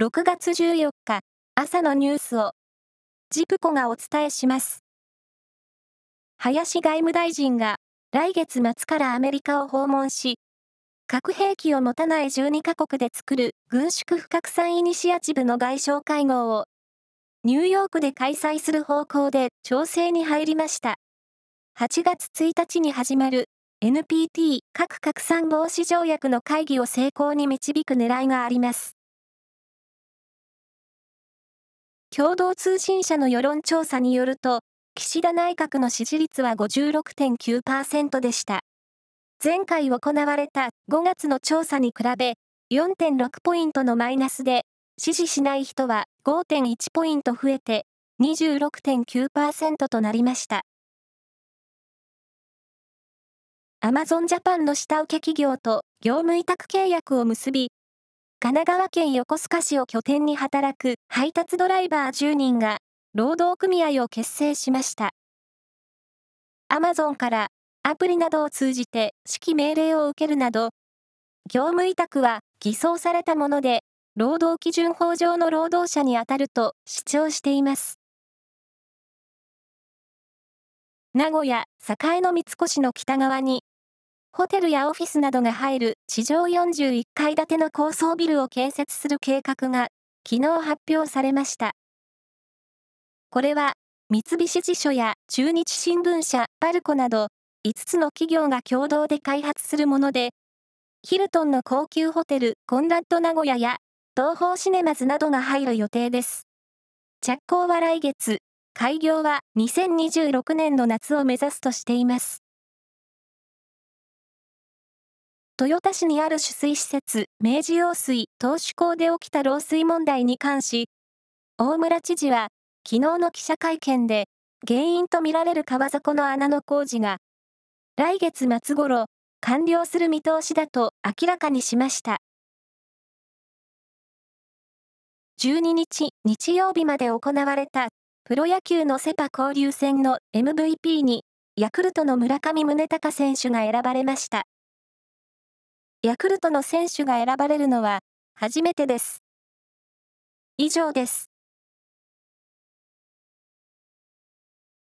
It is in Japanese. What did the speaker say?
6月14日朝のニュースをジプコがお伝えします。林外務大臣が来月末からアメリカを訪問し、核兵器を持たない12カ国で作る軍縮不拡散イニシアチブの外相会合をニューヨークで開催する方向で調整に入りました。8月1日に始まる NPT 核拡散防止条約の会議を成功に導く狙いがあります。共同通信社の世論調査によると、岸田内閣の支持率は56.9%でした。前回行われた5月の調査に比べ、4.6ポイントのマイナスで、支持しない人は5.1ポイント増えて26.9%となりました。アマゾンジャパンの下請け企業と業務委託契約を結び、神奈川県横須賀市を拠点に働く配達ドライバー10人が労働組合を結成しました。アマゾンからアプリなどを通じて指揮命令を受けるなど、業務委託は偽装されたもので、労働基準法上の労働者に当たると主張しています。名古屋栄の三越の北側にホテルやオフィスなどが入る地上41階建ての高層ビルを建設する計画が昨日発表されました。これは三菱地所や中日新聞社、パルコなど5つの企業が共同で開発するもので、ヒルトンの高級ホテルコンラッド名古屋や東方シネマズなどが入る予定です。着工は来月、開業は2026年の夏を目指すとしています。豊田市にある取水施設、明治用水投手港で起きた漏水問題に関し、大村知事は、昨日の記者会見で、原因とみられる川底の穴の工事が、来月末頃、完了する見通しだと明らかにしました。12日、日曜日まで行われた、プロ野球のセパ交流戦の MVP に、ヤクルトの村上宗隆選手が選ばれました。ヤクルトの選手が選ばれるのは初めてです。以上です。